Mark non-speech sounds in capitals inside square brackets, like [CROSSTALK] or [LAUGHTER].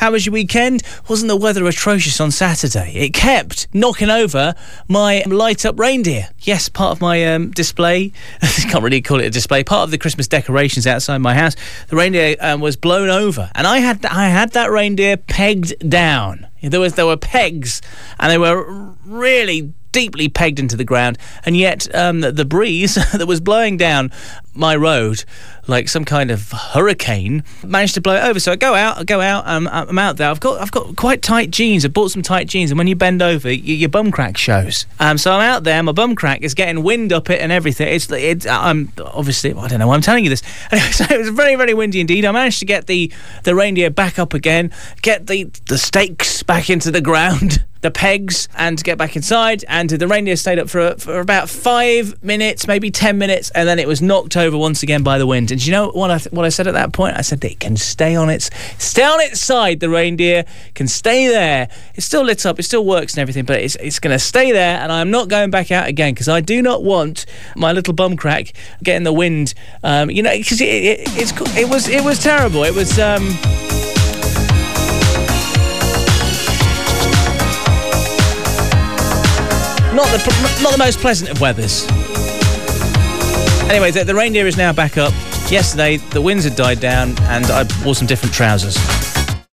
How was your weekend? Wasn't the weather atrocious on Saturday? It kept knocking over my light up reindeer. Yes, part of my um, display. [LAUGHS] can't really call it a display. Part of the Christmas decorations outside my house. The reindeer um, was blown over, and I had I had that reindeer pegged down. There was there were pegs, and they were really deeply pegged into the ground, and yet um, the breeze [LAUGHS] that was blowing down my road like some kind of hurricane managed to blow it over. So I go out, I go out, um, I'm out there. I've got I've got quite tight jeans. I bought some tight jeans, and when you bend over, y- your bum crack shows. Um, so I'm out there, my bum crack is getting wind up it and everything. It's it's I'm obviously I don't know why I'm telling you this. [LAUGHS] Anyway, so it was very very windy indeed. I managed to get the the reindeer back up again, get the the stakes back into the ground. [LAUGHS] the pegs and get back inside. And the reindeer stayed up for, for about five minutes, maybe ten minutes, and then it was knocked over once again by the wind. And you know what I th- what I said at that point? I said it can stay on its stay on its side. The reindeer can stay there. It's still lit up. It still works and everything, but it's it's going to stay there. And I'm not going back out again because I do not want my little bum crack getting the wind. Um, you know, because it, it, it's it was it was terrible. It was. Um, not the not the most pleasant of weathers. Anyway, the, the reindeer is now back up. Yesterday, the winds had died down, and I wore some different trousers.